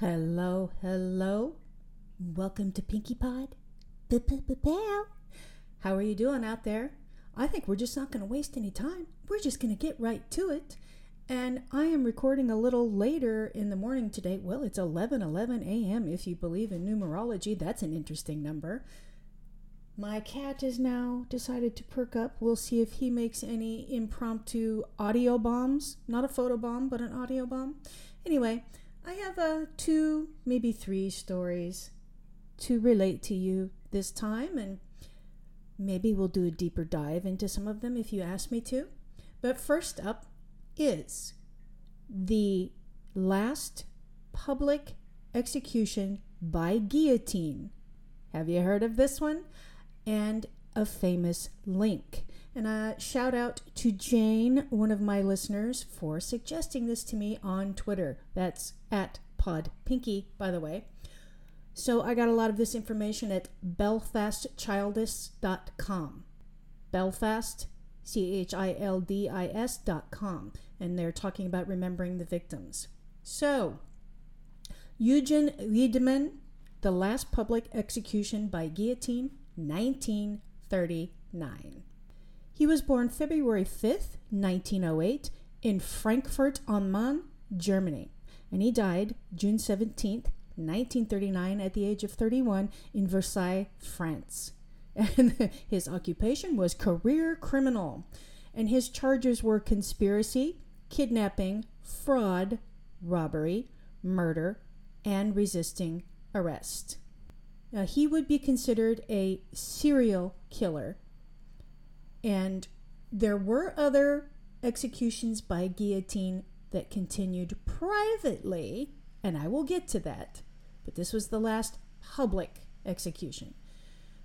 Hello, hello. Welcome to Pinky Pod. Pow. How are you doing out there? I think we're just not going to waste any time. We're just going to get right to it. And I am recording a little later in the morning today. Well, it's 11 11 a.m. if you believe in numerology. That's an interesting number. My cat has now decided to perk up. We'll see if he makes any impromptu audio bombs. Not a photo bomb, but an audio bomb. Anyway, I have uh, two, maybe three stories to relate to you this time, and maybe we'll do a deeper dive into some of them if you ask me to. But first up is the last public execution by guillotine. Have you heard of this one? And a famous link. And a shout out to Jane, one of my listeners, for suggesting this to me on Twitter. That's at Pod Pinky, by the way. So I got a lot of this information at belfastchildis.com. Belfast, C H I L D I S.com. And they're talking about remembering the victims. So, Eugen Weidmann, the last public execution by guillotine, 1939. He was born February 5th, 1908, in Frankfurt am Main, Germany, and he died June 17th, 1939, at the age of 31 in Versailles, France. And his occupation was career criminal, and his charges were conspiracy, kidnapping, fraud, robbery, murder, and resisting arrest. Now, he would be considered a serial killer and there were other executions by guillotine that continued privately, and I will get to that. But this was the last public execution.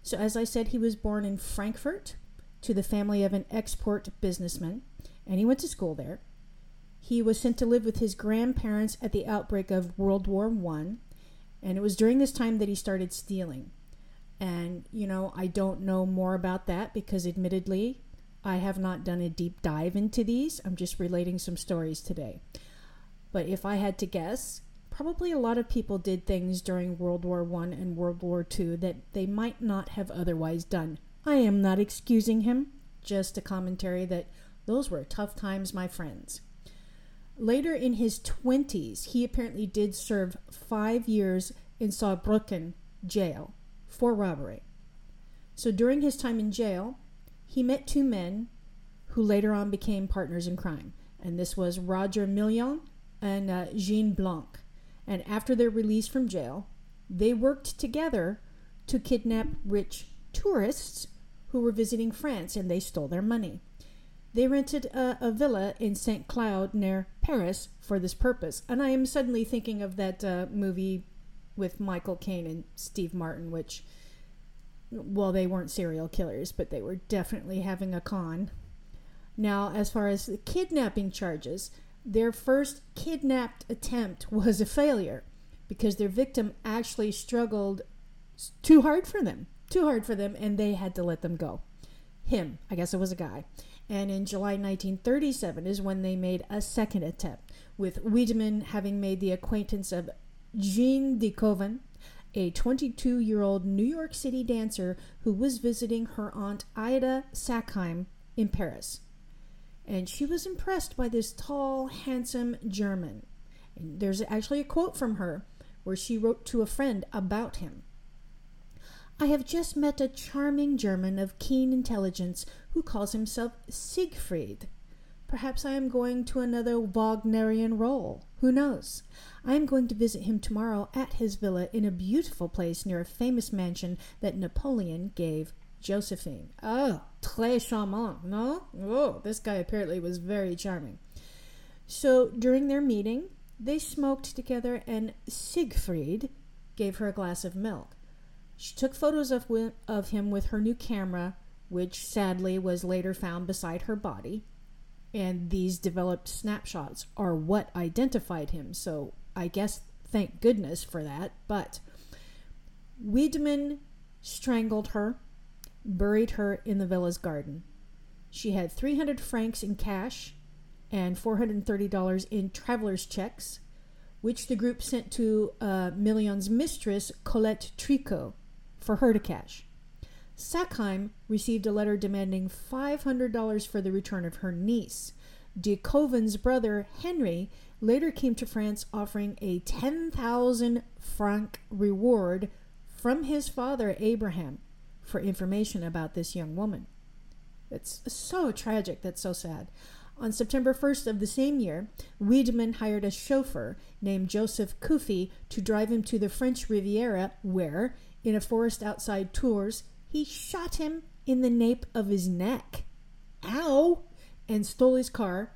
So, as I said, he was born in Frankfurt to the family of an export businessman, and he went to school there. He was sent to live with his grandparents at the outbreak of World War One, and it was during this time that he started stealing. And, you know, I don't know more about that because, admittedly, I have not done a deep dive into these. I'm just relating some stories today. But if I had to guess, probably a lot of people did things during World War One and World War II that they might not have otherwise done. I am not excusing him, just a commentary that those were tough times, my friends. Later in his 20s, he apparently did serve five years in Saarbrücken jail for robbery. So during his time in jail, he met two men who later on became partners in crime, and this was Roger Million and uh, Jean Blanc. And after their release from jail, they worked together to kidnap rich tourists who were visiting France, and they stole their money. They rented a, a villa in St. Cloud near Paris for this purpose. And I am suddenly thinking of that uh, movie with Michael Caine and Steve Martin, which, well, they weren't serial killers, but they were definitely having a con. Now, as far as the kidnapping charges, their first kidnapped attempt was a failure because their victim actually struggled too hard for them, too hard for them, and they had to let them go. Him, I guess it was a guy. And in July 1937 is when they made a second attempt, with Weidmann having made the acquaintance of Jean de Koven, a 22 year old New York City dancer who was visiting her aunt Ida Sackheim in Paris. And she was impressed by this tall, handsome German. And there's actually a quote from her where she wrote to a friend about him. I have just met a charming German of keen intelligence who calls himself Siegfried. Perhaps I am going to another Wagnerian role. Who knows? I am going to visit him tomorrow at his villa in a beautiful place near a famous mansion that Napoleon gave Josephine. Oh, très charmant, no? Oh, this guy apparently was very charming. So during their meeting, they smoked together, and Siegfried gave her a glass of milk. She took photos of, of him with her new camera, which sadly was later found beside her body and these developed snapshots are what identified him. So I guess thank goodness for that. But Weidmann strangled her, buried her in the villa's garden. She had 300 francs in cash and $430 in traveler's checks, which the group sent to uh, Million's mistress, Colette Tricot, for her to cash. Sackheim received a letter demanding $500 for the return of her niece. De Koven's brother, Henry, later came to France offering a 10,000 franc reward from his father, Abraham, for information about this young woman. It's so tragic. That's so sad. On September 1st of the same year, Weidmann hired a chauffeur named Joseph Cuffy to drive him to the French Riviera, where, in a forest outside Tours, he shot him in the nape of his neck. Ow! And stole his car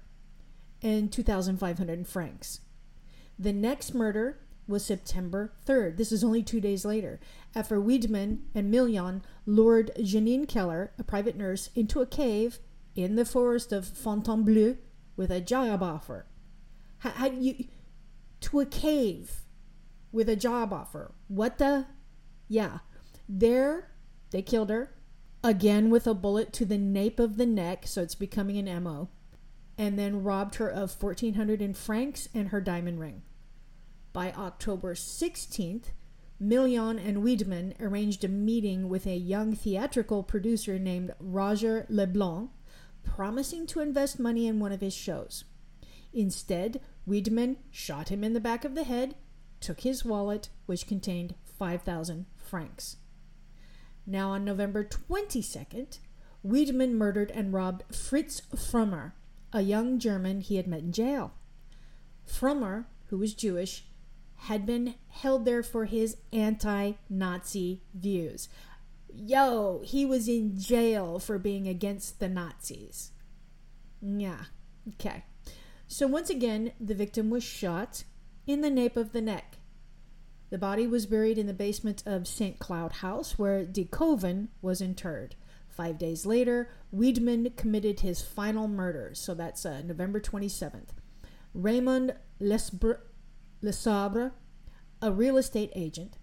and 2,500 francs. The next murder was September 3rd. This is only two days later, after Weidmann and Million lured Janine Keller, a private nurse, into a cave in the forest of Fontainebleau with a job offer. How, how you to a cave with a job offer? What the? Yeah, there they killed her again with a bullet to the nape of the neck, so it's becoming an mo, and then robbed her of fourteen hundred in francs and her diamond ring. By October 16th, Million and Weidmann arranged a meeting with a young theatrical producer named Roger Leblanc, promising to invest money in one of his shows. Instead, Weidmann shot him in the back of the head, took his wallet, which contained 5,000 francs. Now, on November 22nd, Weidmann murdered and robbed Fritz Frommer, a young German he had met in jail. Frommer, who was Jewish, had been held there for his anti Nazi views. Yo, he was in jail for being against the Nazis. Yeah, okay. So once again, the victim was shot in the nape of the neck. The body was buried in the basement of St. Cloud House, where De Koven was interred. Five days later, Weidmann committed his final murder, so that's uh, November 27th. Raymond Lesabre, a real estate agent,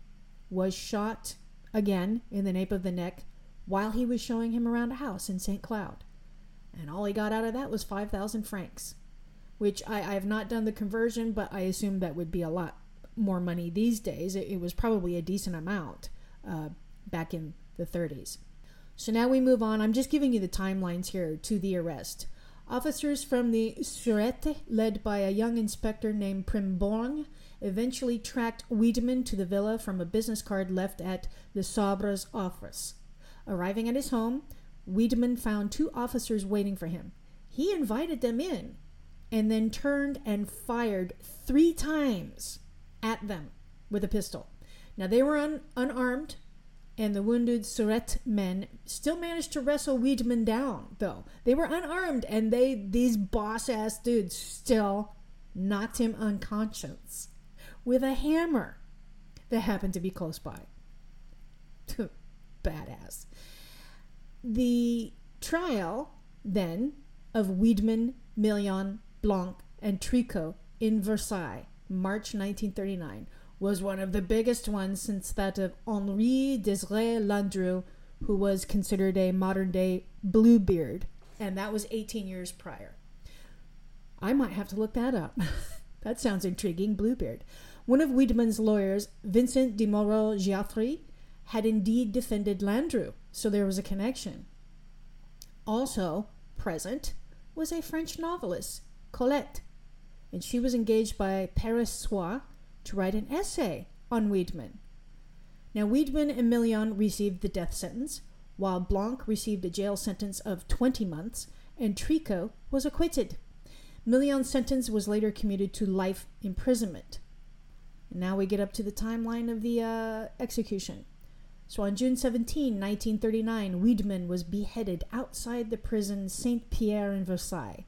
was shot again in the nape of the neck while he was showing him around a house in St. Cloud. And all he got out of that was 5,000 francs, which I, I, have not done the conversion, but I assume that would be a lot more money these days. It, it was probably a decent amount uh, back in the 30s. So now we move on. I'm just giving you the timelines here to the arrest. Officers from the Sûreté, led by a young inspector named Primborn, eventually tracked Weidmann to the villa from a business card left at Lesabre's office. Arriving at his home, Weidmann found two officers waiting for him. He invited them in and then turned and fired three times at them with a pistol. Now they were un- unarmed, and the wounded Surete men still managed to wrestle Weidmann down, though. They were unarmed, and they these boss ass dudes still knocked him unconscious with a hammer that happened to be close by. Badass. The trial, then, of Weidmann, Million, Blanc, and Tricot in Versailles, March 1939, was one of the biggest ones since that of Henri Desire Landru, who was considered a modern day Bluebeard, and that was 18 years prior. I might have to look that up. that sounds intriguing, Bluebeard. One of Weidmann's lawyers, Vincent de Moro-Giafferi, had indeed defended Landru, so there was a connection. Also present was a French novelist, Colette, and she was engaged by Paris Soir to write an essay on Weidmann. Now, Weidmann and Million received the death sentence, while Blanc received a jail sentence of 20 months, and Tricot was acquitted. Million's sentence was later commuted to life imprisonment. And now we get up to the timeline of the uh, execution. So on June 17, 1939, Weidmann was beheaded outside the prison Saint Pierre in Versailles.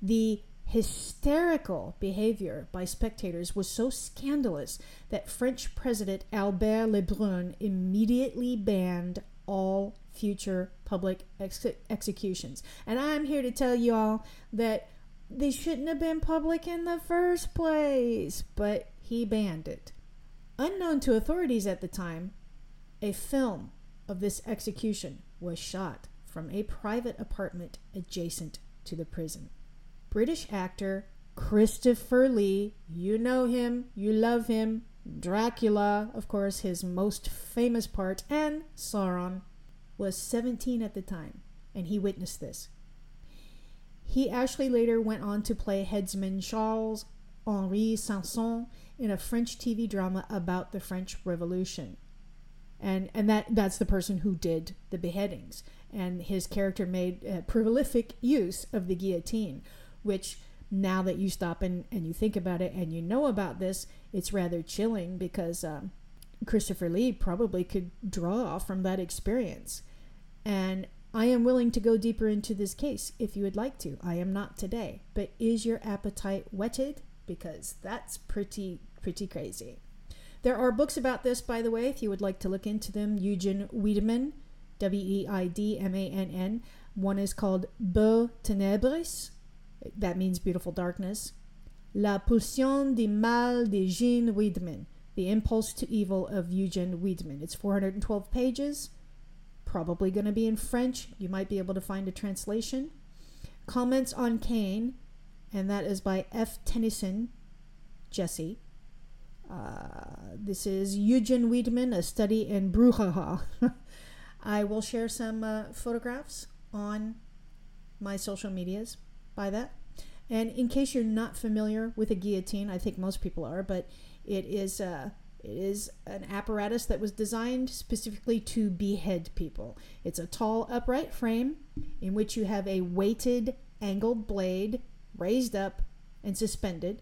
The hysterical behavior by spectators was so scandalous that French President Albert Lebrun immediately banned all future public ex- executions. And I'm here to tell you all that they shouldn't have been public in the first place, but he banned it. Unknown to authorities at the time, a film of this execution was shot from a private apartment adjacent to the prison. British actor Christopher Lee, you know him, you love him. Dracula, of course, his most famous part, and Sauron, was 17 at the time, and he witnessed this. He actually later went on to play headsman Charles Henri Sanson in a French TV drama about the French Revolution. And and that that's the person who did the beheadings. And his character made a prolific use of the guillotine, which now that you stop and, and you think about it and you know about this, it's rather chilling because um, Christopher Lee probably could draw from that experience. And I am willing to go deeper into this case if you would like to. I am not today. But is your appetite whetted? Because that's pretty, pretty crazy. There are books about this, by the way, if you would like to look into them. Eugene Weidmann, W E I D M A N N. One is called Beaux Ténèbres, that means beautiful darkness. La pulsion du mal d'Eugene Weidmann, The Impulse to Evil of Eugene Weidmann. It's 412 pages, probably going to be in French. You might be able to find a translation. Comments on Cain, and that is by F. Tennyson, Jesse. Uh, this is Eugene Weidmann, A Study in Brouhaha. I will share some uh, photographs on my social medias by that. And in case you're not familiar with a guillotine, I think most people are, but it is uh, it is an apparatus that was designed specifically to behead people. It's a tall upright frame in which you have a weighted angled blade raised up and suspended.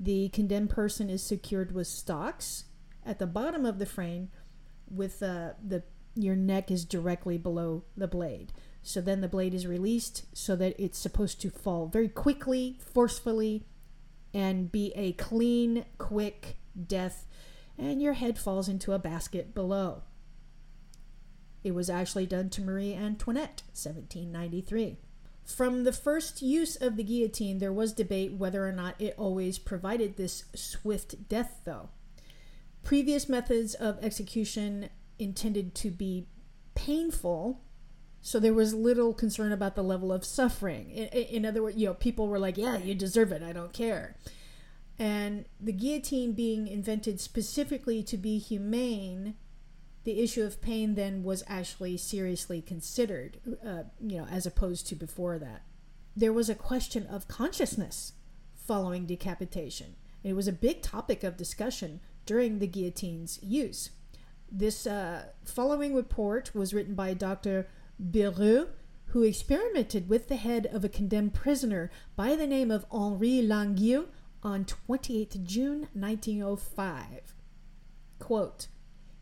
The condemned person is secured with stocks at the bottom of the frame with uh, the your neck is directly below the blade. So then the blade is released so that it's supposed to fall very quickly, forcefully, and be a clean, quick death, and your head falls into a basket below. It was actually done to Marie Antoinette, 1793. From the first use of the guillotine, there was debate whether or not it always provided this swift death, though. Previous methods of execution intended to be painful so there was little concern about the level of suffering. In, in, other words, you know, people were like, "Yeah, you deserve it. I don't care." And the guillotine being invented specifically to be humane, the issue of pain then was actually seriously considered, uh, you know, as opposed to before that. There was a question of consciousness following decapitation. It was a big topic of discussion during the guillotine's use. This uh, following report was written by Dr. Beaurieux, who experimented with the head of a condemned prisoner by the name of Henri Languille on 28 June 1905. Quote,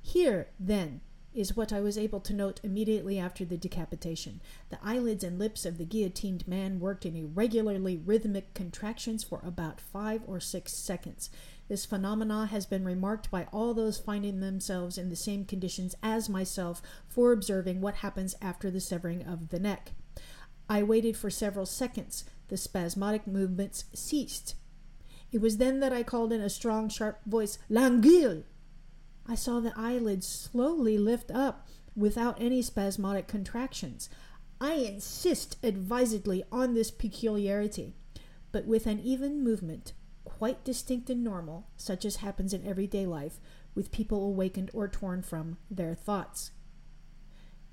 Here, then, is what I was able to note immediately after the decapitation. The eyelids and lips of the guillotined man worked in irregularly rhythmic contractions for about five or six seconds. This phenomena has been remarked by all those finding themselves in the same conditions as myself for observing what happens after the severing of the neck. I waited for several seconds. The spasmodic movements ceased. It was then that I called in a strong, sharp voice, Languille! I saw the eyelids slowly lift up without any spasmodic contractions. I insist advisedly on this peculiarity, but with an even movement, quite distinct and normal, such as happens in everyday life with people awakened or torn from their thoughts.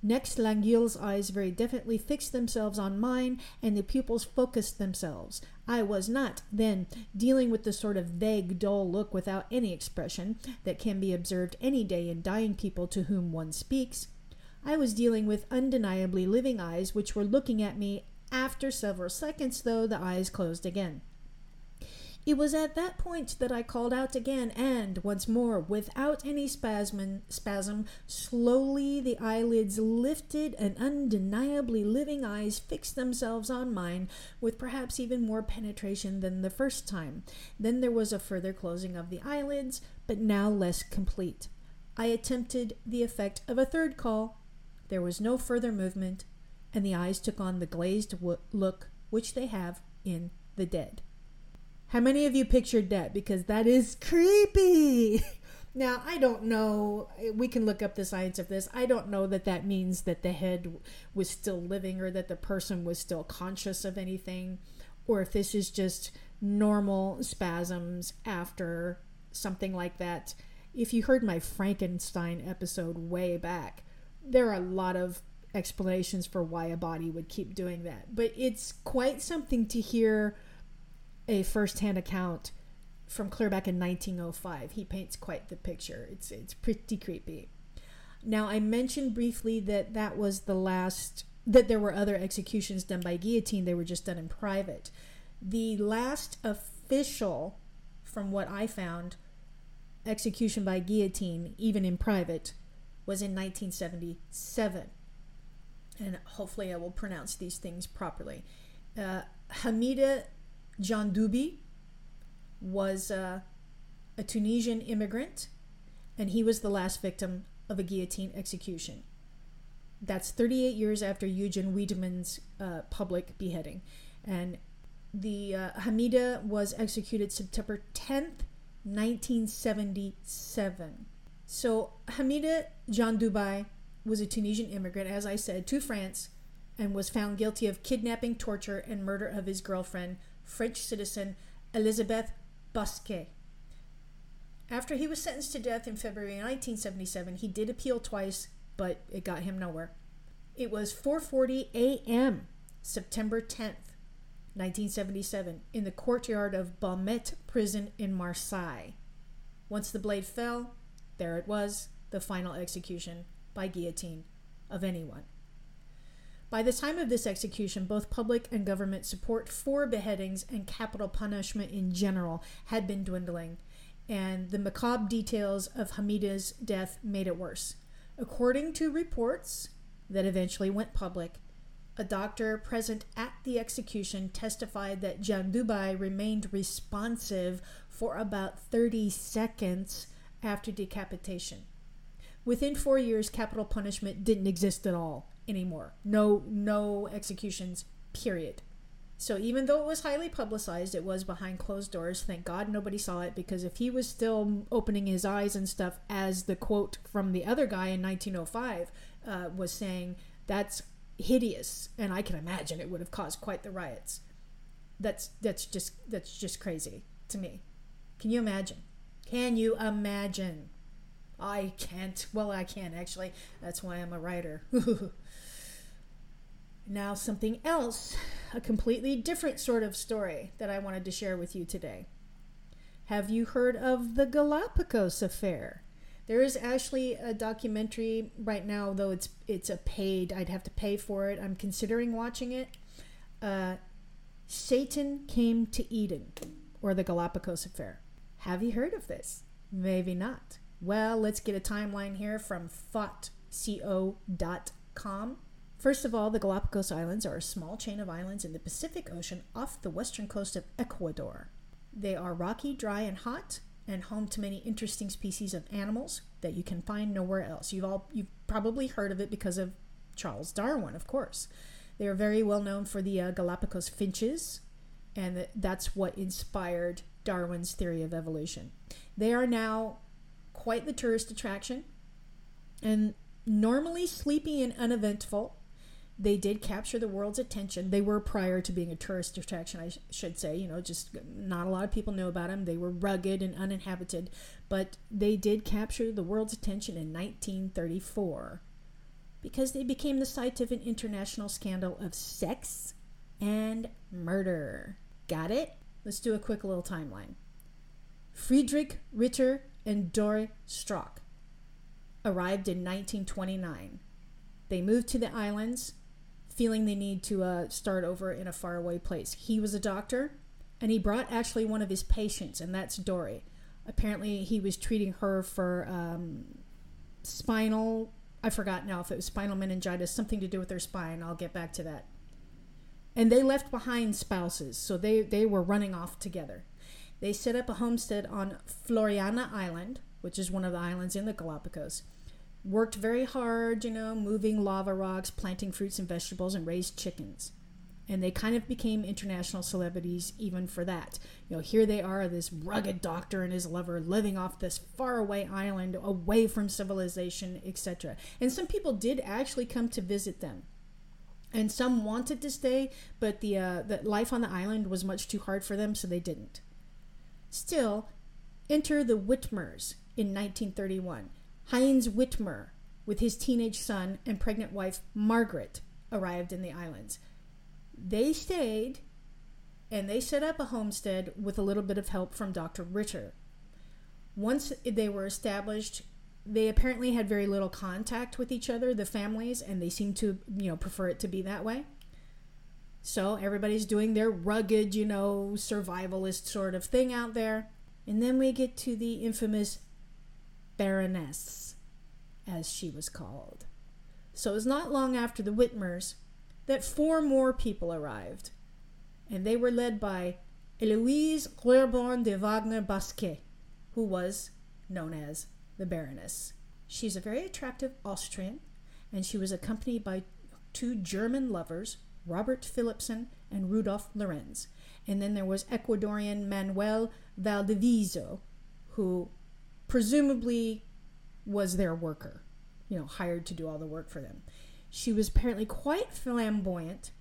Next, Languille's eyes very definitely fixed themselves on mine, and the pupils focused themselves. I was not, then, dealing with the sort of vague, dull look without any expression that can be observed any day in dying people to whom one speaks. I was dealing with undeniably living eyes which were looking at me. After several seconds, though, the eyes closed again. It was at that point that I called out again, and once more, without any spasm, spasm, slowly the eyelids lifted, and undeniably living eyes fixed themselves on mine, with perhaps even more penetration than the first time. Then there was a further closing of the eyelids, but now less complete. I attempted the effect of a third call. There was no further movement, and the eyes took on the glazed look which they have in the dead. How many of you pictured that? Because that is creepy. Now, I don't know. We can look up the science of this. I don't know that that means that the head was still living or that the person was still conscious of anything, or if this is just normal spasms after something like that. If you heard my Frankenstein episode way back, there are a lot of explanations for why a body would keep doing that. But it's quite something to hear a first-hand account from clear back in 1905. He paints quite the picture. It's it's pretty creepy. Now I mentioned briefly that that was the last that there were other executions done by guillotine. They were just done in private. The last official, from what I found, execution by guillotine, even in private, was in 1977 and hopefully I will pronounce these things properly. Uh, Hamida Djandoubi was uh, a Tunisian immigrant, and he was the last victim of a guillotine execution. That's 38 years after Eugen Weidmann's uh, public beheading. And the uh, Hamida was executed September 10th, 1977. So Hamida Djandoubi was a Tunisian immigrant, as I said, to France and was found guilty of kidnapping, torture, and murder of his girlfriend, French citizen Elizabeth Bousquet. After he was sentenced to death in February 1977, he did appeal twice, but it got him nowhere. It was 4:40 a.m. September 10th, 1977, in the courtyard of Baumettes prison in Marseille. Once the blade fell, there it was, the final execution by guillotine of anyone. By the time of this execution, both public and government support for beheadings and capital punishment in general had been dwindling, and the macabre details of Hamida's death made it worse. According to reports that eventually went public, a doctor present at the execution testified that Djandoubi remained responsive for about 30 seconds after decapitation. Within four years, capital punishment didn't exist at all anymore. No, no executions. Period. So even though it was highly publicized, it was behind closed doors. Thank God nobody saw it because if he was still opening his eyes and stuff, as the quote from the other guy in 1905 uh, was saying, that's hideous, and I can imagine it would have caused quite the riots. That's that's just that's just crazy to me. Can you imagine? Can you imagine? I can't. Well, I can actually. That's why I'm a writer. now, something else, a completely different sort of story that I wanted to share with you today. Have you heard of the Galapagos affair? There is actually a documentary right now, though it's it's a paid. I'd have to pay for it. I'm considering watching it. Uh, Satan came to Eden, or the Galapagos affair. Have you heard of this? Maybe not. Well, let's get a timeline here from thoughtco.com. First of all, the Galapagos Islands are a small chain of islands in the Pacific Ocean off the western coast of Ecuador. They are rocky, dry, and hot, and home to many interesting species of animals that you can find nowhere else. You've all you've probably heard of it because of Charles Darwin, of course. They are very well known for the uh, Galapagos finches, and that's what inspired Darwin's theory of evolution. They are now quite the tourist attraction and normally sleepy and uneventful. They did capture the world's attention. They were prior to being a tourist attraction, I sh- should say. You know, just not a lot of people know about them. They were rugged and uninhabited, but they did capture the world's attention in 1934 because they became the site of an international scandal of sex and murder. Got it? Let's do a quick little timeline. Friedrich Ritter and Dore Strauch arrived in 1929. They moved to the islands, feeling they need to uh, start over in a faraway place. He was a doctor, and he brought actually one of his patients, and that's Dory. Apparently, he was treating her for um, spinal. I forgot now if it was spinal meningitis, something to do with their spine. I'll get back to that. And they left behind spouses, so they, they were running off together. They set up a homestead on Floreana Island, which is one of the islands in the Galapagos. Worked very hard, you know, moving lava rocks, planting fruits and vegetables, and raised chickens. And they kind of became international celebrities even for that. You know, here they are, this rugged doctor and his lover living off this faraway island, away from civilization, etc. And some people did actually come to visit them. And some wanted to stay, but the, uh, the life on the island was much too hard for them, so they didn't. Still, enter the Wittmers in 1931. Heinz Wittmer, with his teenage son and pregnant wife Margaret, arrived in the islands. They stayed and they set up a homestead with a little bit of help from Dr. Ritter. Once they were established, they apparently had very little contact with each other, the families, and they seemed to, you know, prefer it to be that way. So everybody's doing their rugged, you know, survivalist sort of thing out there. And then we get to the infamous Baroness, as she was called. So it was not long after the Wittmers that four more people arrived, and they were led by Eloise Claiborne de Wagner Bosquet, who was known as the Baroness. She's a very attractive Austrian, and she was accompanied by two German lovers, Robert Philipson and Rudolf Lorenz. And then there was Ecuadorian Manuel Valdivieso, who presumably was their worker, you know, hired to do all the work for them. She was apparently quite flamboyant.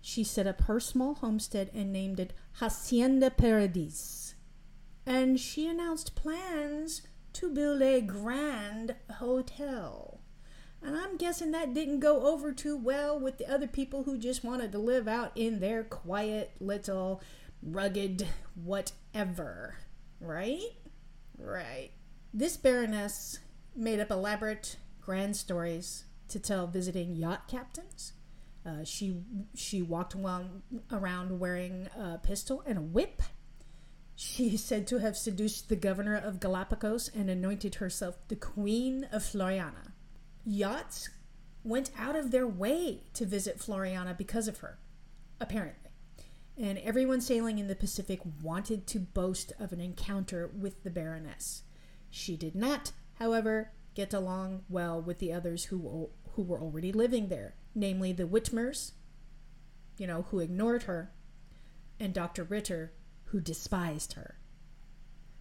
She set up her small homestead and named it Hacienda Paradis. And she announced plans to build a grand hotel. And I'm guessing that didn't go over too well with the other people who just wanted to live out in their quiet little rugged whatever. Right? Right. This Baroness made up elaborate grand stories to tell visiting yacht captains. Uh, she she walked around, wearing a pistol and a whip. She is said to have seduced the governor of Galapagos and anointed herself the queen of Floreana. Yachts went out of their way to visit Floreana because of her, apparently. And everyone sailing in the Pacific wanted to boast of an encounter with the Baroness. She did not, however, get along well with the others who who were already living there, namely the Wittmers, you know, who ignored her, and Dr. Ritter, who despised her.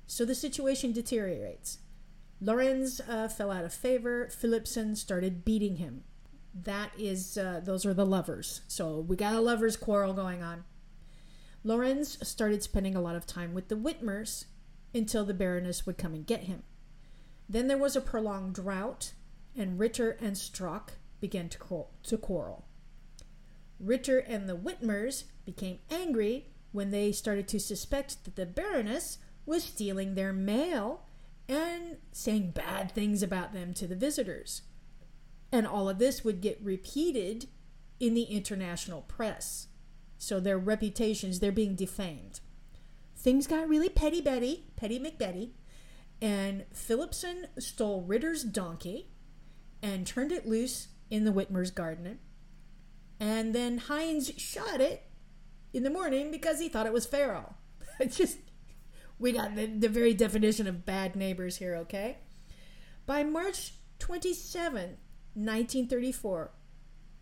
So the situation deteriorates. Lorenz uh, fell out of favor. Philipson started beating him. That is, uh, those are the lovers. So we got a lovers' quarrel going on. Lorenz started spending a lot of time with the Wittmers until the Baroness would come and get him. Then there was a prolonged drought, and Ritter and Strauch began to, to quarrel. Ritter and the Wittmers became angry when they started to suspect that the Baroness was stealing their mail and saying bad things about them to the visitors. And all of this would get repeated in the international press. So their reputations, they're being defamed. Things got really petty Betty, petty McBetty, and Philipson stole Ritter's donkey and turned it loose in the Wittmer's garden. And then Heinz shot it in the morning because he thought it was feral. just, we got the, the very definition of bad neighbors here, okay? By March 27, 1934,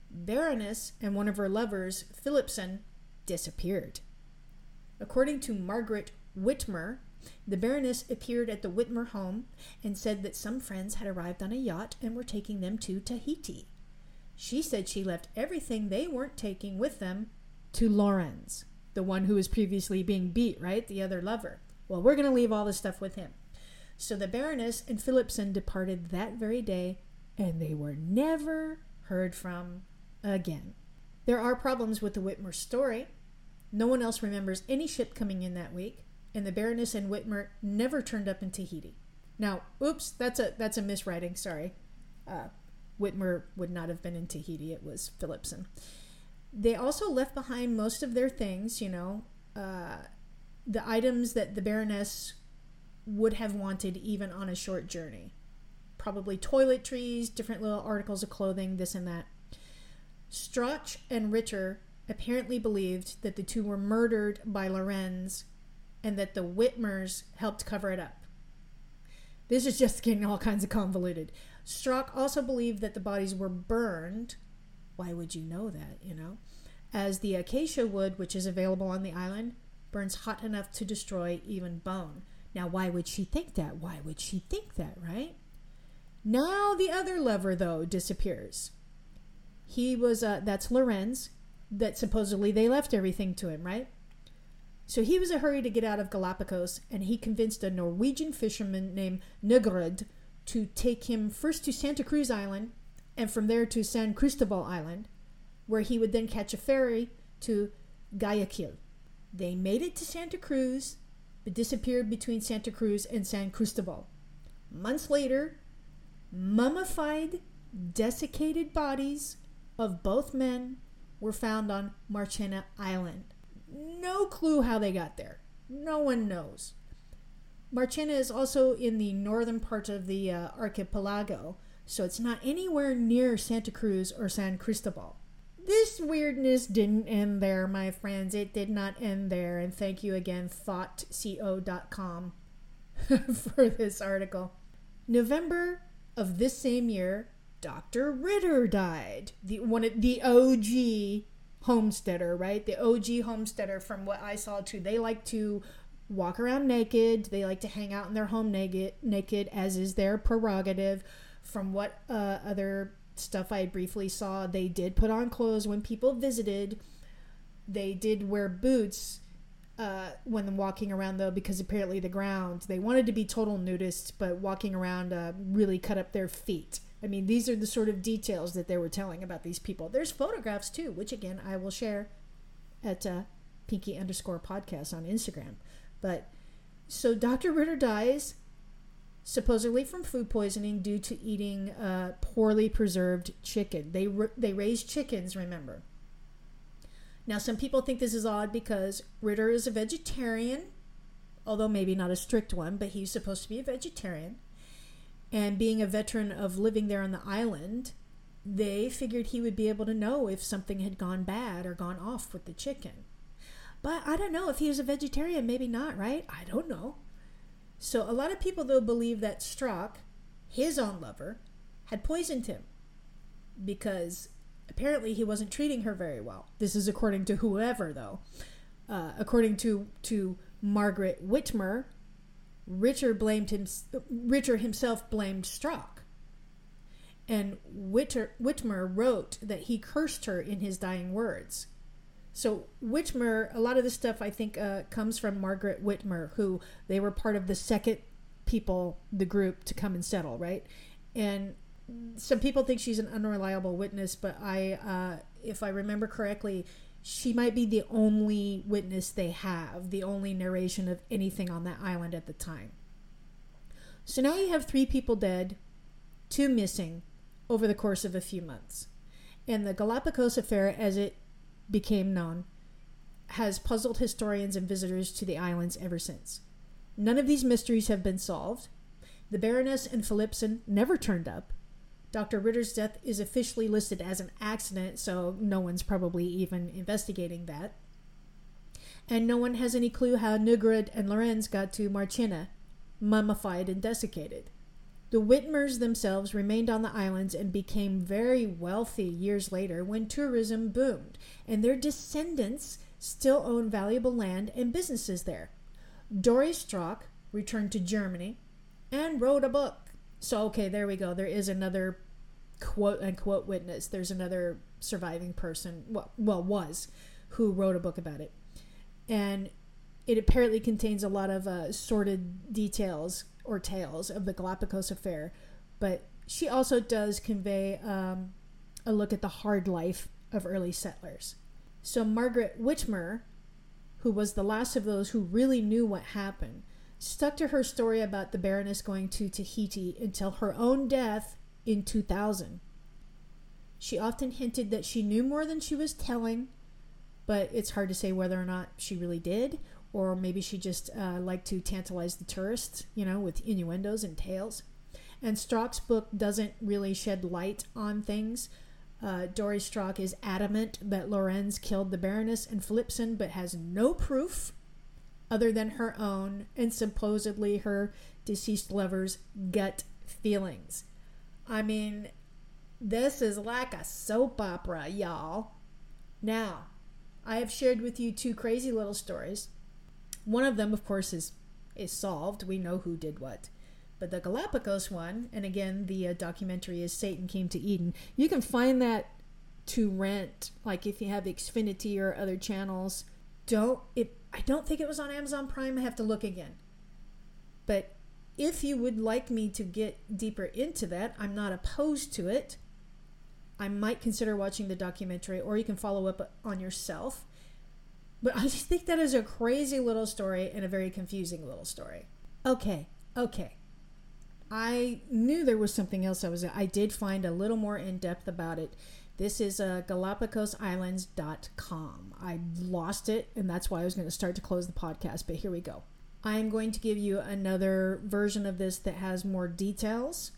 Baroness and one of her lovers, Philipson, disappeared. According to Margaret Wittmer, the Baroness appeared at the Wittmer home and said that some friends had arrived on a yacht and were taking them to Tahiti. She said she left everything they weren't taking with them to Lorenz, the one who was previously being beat, right? The other lover. Well, we're going to leave all this stuff with him. So the Baroness and Philipson departed that very day, and they were never heard from again. There are problems with the Wittmer story. No one else remembers any ship coming in that week and the Baroness and Wittmer never turned up in Tahiti. Now, oops, that's a that's a miswriting. Sorry, uh, Wittmer would not have been in Tahiti. It was Philipson. They also left behind most of their things. You know, uh, the items that the Baroness would have wanted even on a short journey. Probably toiletries, different little articles of clothing, this and that. Strauch and Ritter apparently believed that the two were murdered by Lorenz and that the Wittmers helped cover it up. This is just getting all kinds of convoluted. Strauch also believed that the bodies were burned. Why would you know that, you know? As the acacia wood, which is available on the island, burns hot enough to destroy even bone. Now, why would she think that? Why would she think that, right? Now the other lover, though, disappears. he was uh, that's Lorenz that supposedly they left everything to him, right? So he was in a hurry to get out of Galapagos, and he convinced a Norwegian fisherman named Negrud to take him first to Santa Cruz Island and from there to San Cristobal Island, where he would then catch a ferry to Guayaquil. They made it to Santa Cruz, but disappeared between Santa Cruz and San Cristobal. Months later, mummified, desiccated bodies of both men were found on Marchena Island. No clue how they got there. No one knows. Marchena is also in the northern part of the uh, archipelago, so it's not anywhere near Santa Cruz or San Cristobal. This weirdness didn't end there, my friends. It did not end there. And thank you again, thoughtco.com, for this article. November of this same year, Dr. Ritter died. The one the OG homesteader, right? The OG homesteader from what I saw too. They like to walk around naked. They like to hang out in their home naked, naked as is their prerogative. From what uh, other stuff I briefly saw, they did put on clothes when people visited. They did wear boots uh, when walking around, though, because apparently the ground, they wanted to be total nudists, but walking around uh, really cut up their feet. I mean, these are the sort of details that they were telling about these people. There's photographs too, which again I will share at uh, Pinky underscore podcast on Instagram. But so Dr. Ritter dies supposedly from food poisoning due to eating uh, poorly preserved chicken. They they raise chickens, remember. Now, some people think this is odd because Ritter is a vegetarian, although maybe not a strict one, but he's supposed to be a vegetarian. And being a veteran of living there on the island, they figured he would be able to know if something had gone bad or gone off with the chicken. But I don't know if he was a vegetarian, maybe not, right? I don't know. So a lot of people though believe that Strauch, his own lover, had poisoned him because apparently he wasn't treating her very well. This is according to whoever though. Uh, according to to Margaret Wittmer, Richard blamed him. Richard himself blamed Strauch. And Wittmer wrote that he cursed her in his dying words. So Wittmer, a lot of this stuff I think uh, comes from Margaret Wittmer, who they were part of the second people, the group to come and settle, right? And some people think she's an unreliable witness, but I, uh, if I remember correctly, she might be the only witness they have, the only narration of anything on that island at the time. So now you have three people dead, two missing over the course of a few months. And the Galapagos affair, as it became known, has puzzled historians and visitors to the islands ever since. None of these mysteries have been solved. The Baroness and Philipson never turned up, Dr. Ritter's death is officially listed as an accident, so no one's probably even investigating that. And no one has any clue how Negrud and Lorenz got to Marchena, mummified and desiccated. The Wittmers themselves remained on the islands and became very wealthy years later when tourism boomed, and their descendants still own valuable land and businesses there. Doris Strauch returned to Germany and wrote a book so, okay, there we go. There is another quote unquote witness. There's another surviving person, well, well, was, who wrote a book about it. And it apparently contains a lot of uh, sordid details or tales of the Galapagos affair. But she also does convey um, a look at the hard life of early settlers. So, Margaret Wittmer, who was the last of those who really knew what happened, stuck to her story about the Baroness going to Tahiti until her own death in 2000. She often hinted that she knew more than she was telling, but it's hard to say whether or not she really did, or maybe she just uh, liked to tantalize the tourists, you know, with innuendos and tales. And Strauch's book doesn't really shed light on things. Uh, Dory Strauch is adamant that Lorenz killed the Baroness and Philipson, but has no proof other than her own and supposedly her deceased lover's gut feelings. I mean, this is like a soap opera, y'all. Now, I have shared with you two crazy little stories. One of them, of course, is is solved. We know who did what. But the Galapagos one, and again, the uh, documentary is Satan Came to Eden. You can find that to rent, like if you have Xfinity or other channels. Don't it I don't think it was on Amazon Prime. I have to look again. But if you would like me to get deeper into that, I'm not opposed to it. I might consider watching the documentary, or you can follow up on yourself. But I just think that is a crazy little story and a very confusing little story. Okay, okay. I knew there was something else I was. I did find a little more in depth about it. This is uh, GalapagosIslands.com. I lost it, and that's why I was going to start to close the podcast. But here we go. I am going to give you another version of this that has more details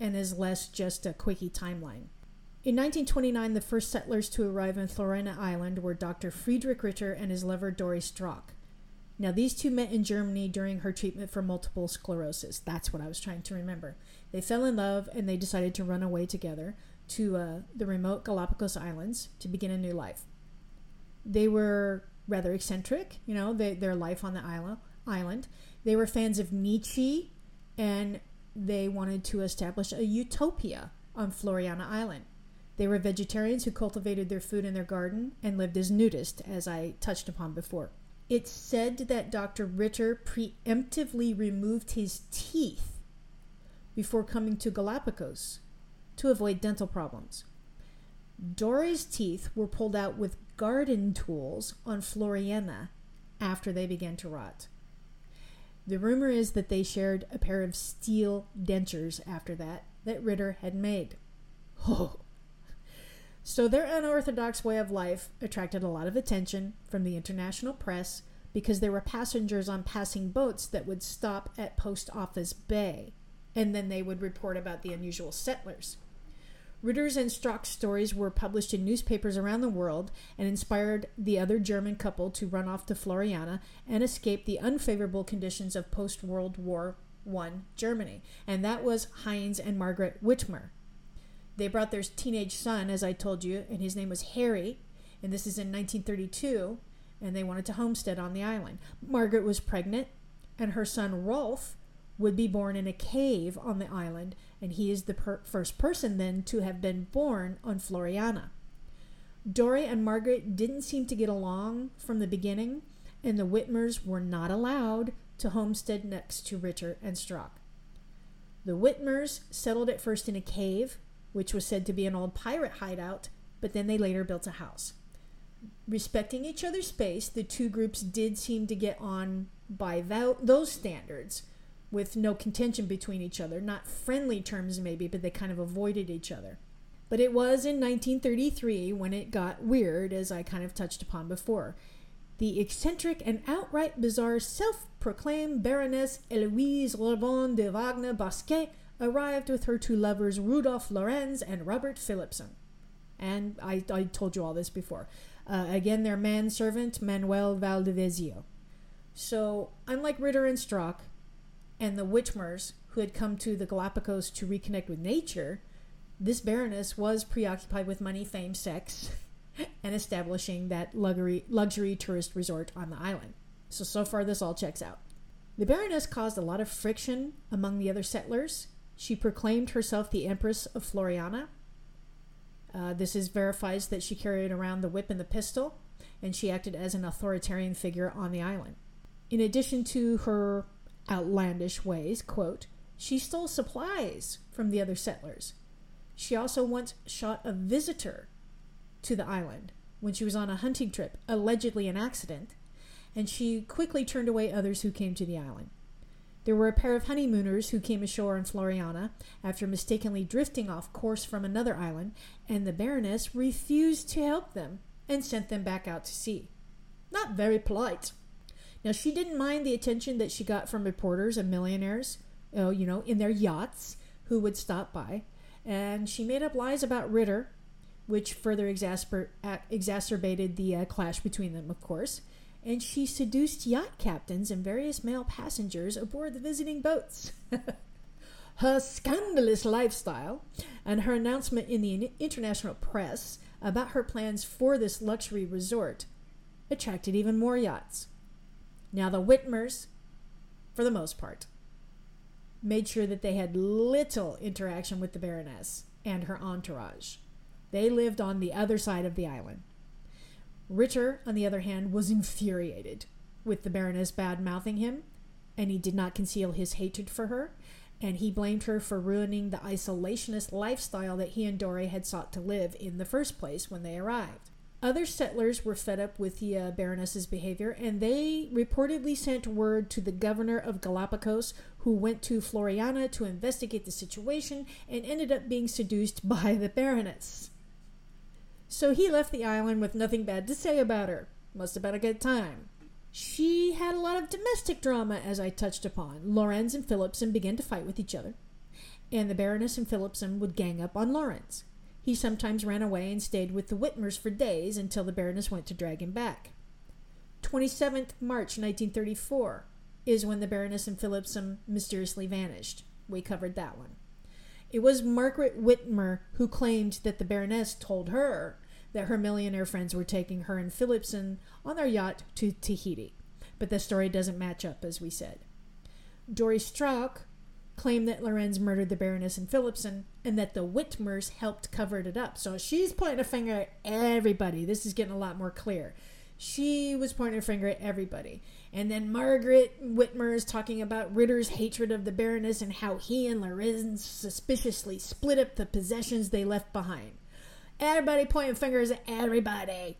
and is less just a quickie timeline. In 1929, the first settlers to arrive on Floreana Island were Dr. Friedrich Ritter and his lover Doris Strauch. Now, these two met in Germany during her treatment for multiple sclerosis. That's what I was trying to remember. They fell in love and they decided to run away together to uh, the remote Galapagos Islands to begin a new life. They were rather eccentric, you know, they, their life on the island, island. They were fans of Nietzsche and they wanted to establish a utopia on Floreana Island. They were vegetarians who cultivated their food in their garden and lived as nudists, as I touched upon before. It's said that Dr. Ritter preemptively removed his teeth before coming to Galapagos to avoid dental problems. Dory's teeth were pulled out with garden tools on Floreana after they began to rot. The rumor is that they shared a pair of steel dentures after that that Ritter had made. Oh, so their unorthodox way of life attracted a lot of attention from the international press because there were passengers on passing boats that would stop at Post Office Bay, and then they would report about the unusual settlers. Ritter's and Strauch's stories were published in newspapers around the world and inspired the other German couple to run off to Floreana and escape the unfavorable conditions of post World War I Germany. And that was Heinz and Margaret Wittmer. They brought their teenage son, as I told you, and his name was Harry, and this is in 1932, and they wanted to homestead on the island. Margaret was pregnant, and her son Rolf would be born in a cave on the island, and he is the per- first person then to have been born on Floreana. Dory and Margaret didn't seem to get along from the beginning, and the Wittmers were not allowed to homestead next to Ritter and Strauch. The Wittmers settled at first in a cave which was said to be an old pirate hideout, but then they later built a house. Respecting each other's space, the two groups did seem to get on by those standards with no contention between each other. Not friendly terms, maybe, but they kind of avoided each other. But it was in 1933 when it got weird, as I kind of touched upon before. The eccentric and outright bizarre self proclaimed Baroness Eloise Ravon de Wagner Bosquet arrived with her two lovers, Rudolf Lorenz and Robert Philipson. And I, I told you all this before. Uh, again, their manservant, Manuel Valdivieso. So, unlike Ritter and Strauch and the Wittmers, who had come to the Galapagos to reconnect with nature, this Baroness was preoccupied with money, fame, sex, and establishing that luxury, luxury tourist resort on the island. So, so far, this all checks out. The Baroness caused a lot of friction among the other settlers she proclaimed herself the Empress of Floreana. Uh, this is verifies that she carried around the whip and the pistol, and she acted as an authoritarian figure on the island. In addition to her outlandish ways, quote, she stole supplies from the other settlers. She also once shot a visitor to the island when she was on a hunting trip, allegedly an accident, and she quickly turned away others who came to the island. There were a pair of honeymooners who came ashore in Floreana after mistakenly drifting off course from another island, and the Baroness refused to help them and sent them back out to sea. Not very polite. Now, she didn't mind the attention that she got from reporters and millionaires, oh, you know, in their yachts who would stop by, and she made up lies about Ritter, which further exasper- exacerbated the uh, clash between them, of course and she seduced yacht captains and various male passengers aboard the visiting boats. her scandalous lifestyle and her announcement in the international press about her plans for this luxury resort attracted even more yachts. Now, the Wittmers, for the most part, made sure that they had little interaction with the Baroness and her entourage. They lived on the other side of the island. Ritter, on the other hand, was infuriated with the Baroness bad mouthing him, and he did not conceal his hatred for her, and he blamed her for ruining the isolationist lifestyle that he and Dore had sought to live in the first place when they arrived. Other settlers were fed up with the uh, Baroness's behavior, and they reportedly sent word to the governor of Galapagos, who went to Floreana to investigate the situation and ended up being seduced by the Baroness. So he left the island with nothing bad to say about her. Must have been a good time. She had a lot of domestic drama, as I touched upon. Lorenz and Philipson began to fight with each other, and the Baroness and Philipson would gang up on Lorenz. He sometimes ran away and stayed with the Wittmers for days until the Baroness went to drag him back. 27th March 1934 is when the Baroness and Philipson um, mysteriously vanished. We covered that one. It was Margaret Wittmer who claimed that the Baroness told her that her millionaire friends were taking her and Philipson on their yacht to Tahiti. But the story doesn't match up, as we said. Dory Strauch claimed that Lorenz murdered the Baroness and Philipson and that the Wittmers helped cover it up. So she's pointing a finger at everybody. This is getting a lot more clear. She was pointing a finger at everybody. And then Margaret Wittmer is talking about Ritter's hatred of the Baroness and how he and Lorenz suspiciously split up the possessions they left behind. Everybody pointing fingers at everybody.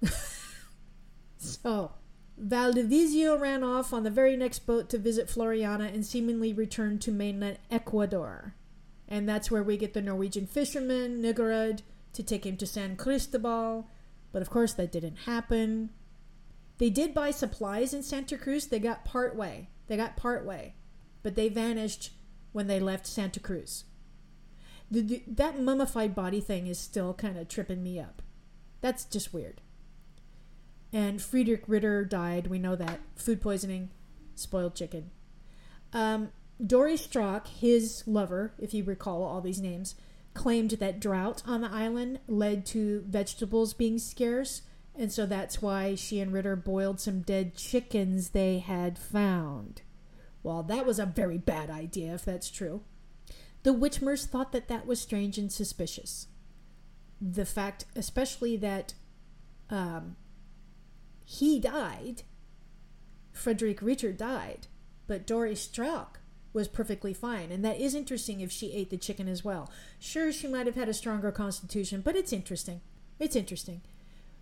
so, Valdivieso ran off on the very next boat to visit Floreana and seemingly returned to mainland Ecuador. And that's where we get the Norwegian fisherman, Nygard, to take him to San Cristobal. But of course, that didn't happen. They did buy supplies in Santa Cruz. They got part way. They got part way. But they vanished when they left Santa Cruz. The, the, that mummified body thing is still kind of tripping me up. That's just weird. And Friedrich Ritter died. We know that. Food poisoning, spoiled chicken. Um, Dory Strauch, his lover, if you recall all these names, claimed that drought on the island led to vegetables being scarce. And so that's why she and Ritter boiled some dead chickens they had found. Well, that was a very bad idea, if that's true. The Wittmers thought that that was strange and suspicious. The fact, especially that um, he died, Frederick Ritter died, but Dory Strauch was perfectly fine. And that is interesting if she ate the chicken as well. Sure, she might have had a stronger constitution, but it's interesting. It's interesting.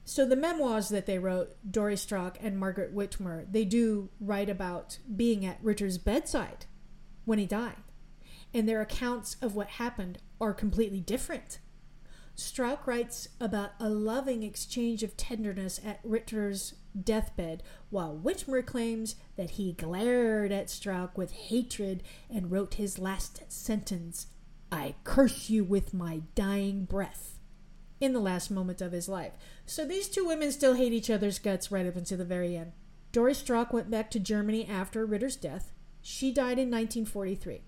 So the memoirs that they wrote, Dory Strauch and Margaret Wittmer, they do write about being at Ritter's bedside when he died and their accounts of what happened are completely different. Strauch writes about a loving exchange of tenderness at Ritter's deathbed, while Wittmer claims that he glared at Strauch with hatred and wrote his last sentence, I curse you with my dying breath, in the last moment of his life. So these two women still hate each other's guts right up until the very end. Doris Strauch went back to Germany after Ritter's death. She died in 1943.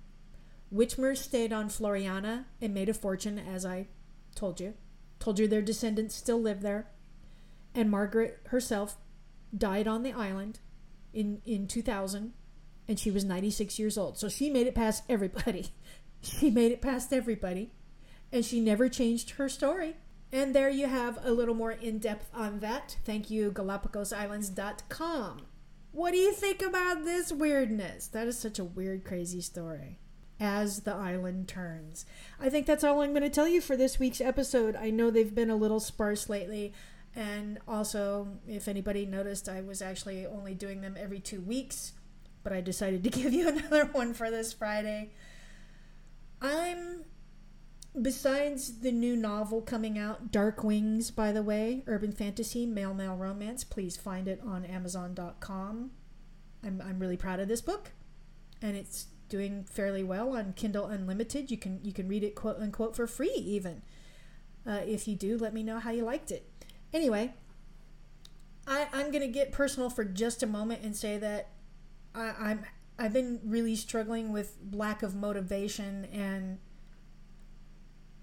Wittmer stayed on Floreana and made a fortune, as I told you. Told you their descendants still live there. And Margaret herself died on the island in, in 2000, and she was 96 years old. So she made it past everybody. she made it past everybody, and she never changed her story. And there you have a little more in depth on that. Thank you, GalapagosIslands.com. What do you think about this weirdness? That is such a weird, crazy story as the island turns. I think that's all I'm going to tell you for this week's episode. I know they've been a little sparse lately. And also, if anybody noticed, I was actually only doing them every two weeks, but I decided to give you another one for this Friday. I'm, besides the new novel coming out, Dark Wings, by the way, urban fantasy, male male romance, please find it on Amazon.com. I'm, I'm really proud of this book, and it's doing fairly well on Kindle Unlimited. You can you can read it quote unquote for free even. Uh, if you do, let me know how you liked it. Anyway, I, I'm gonna get personal for just a moment and say that I, I'm I've been really struggling with lack of motivation and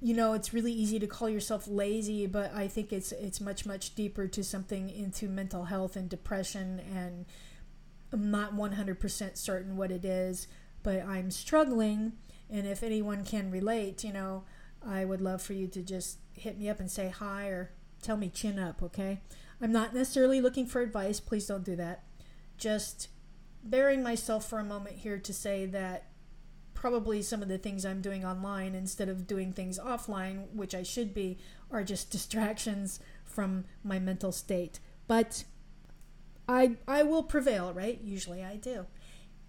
you know it's really easy to call yourself lazy but i think it's it's much much deeper to something into mental health and depression and i'm not 100% certain what it is but I'm struggling. And if anyone can relate, you know, I would love for you to just hit me up and say hi or tell me chin up, okay? I'm not necessarily looking for advice. Please don't do that. Just bearing myself for a moment here to say that probably some of the things I'm doing online instead of doing things offline, which I should be, are just distractions from my mental state. But I I will prevail, right? Usually I do.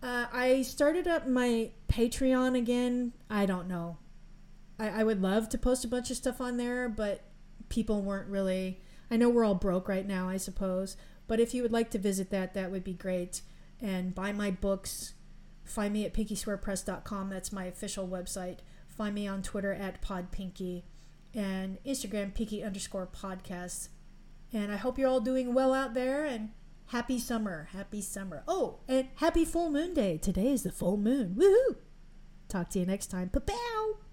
Uh, I started up my Patreon again. I don't know. I, I would love to post a bunch of stuff on there, but people weren't really. I know we're all broke right now, I suppose. But if you would like to visit that, that would be great. And buy my books. Find me at pinkyswearpress.com. That's my official website. Find me on Twitter at podpinky and Instagram pinky underscore podcast. And I hope you're all doing well out there and happy summer. Happy summer. Oh, and happy full moon day. Today is the full moon. Woohoo! Talk to you next time. Pa-pow!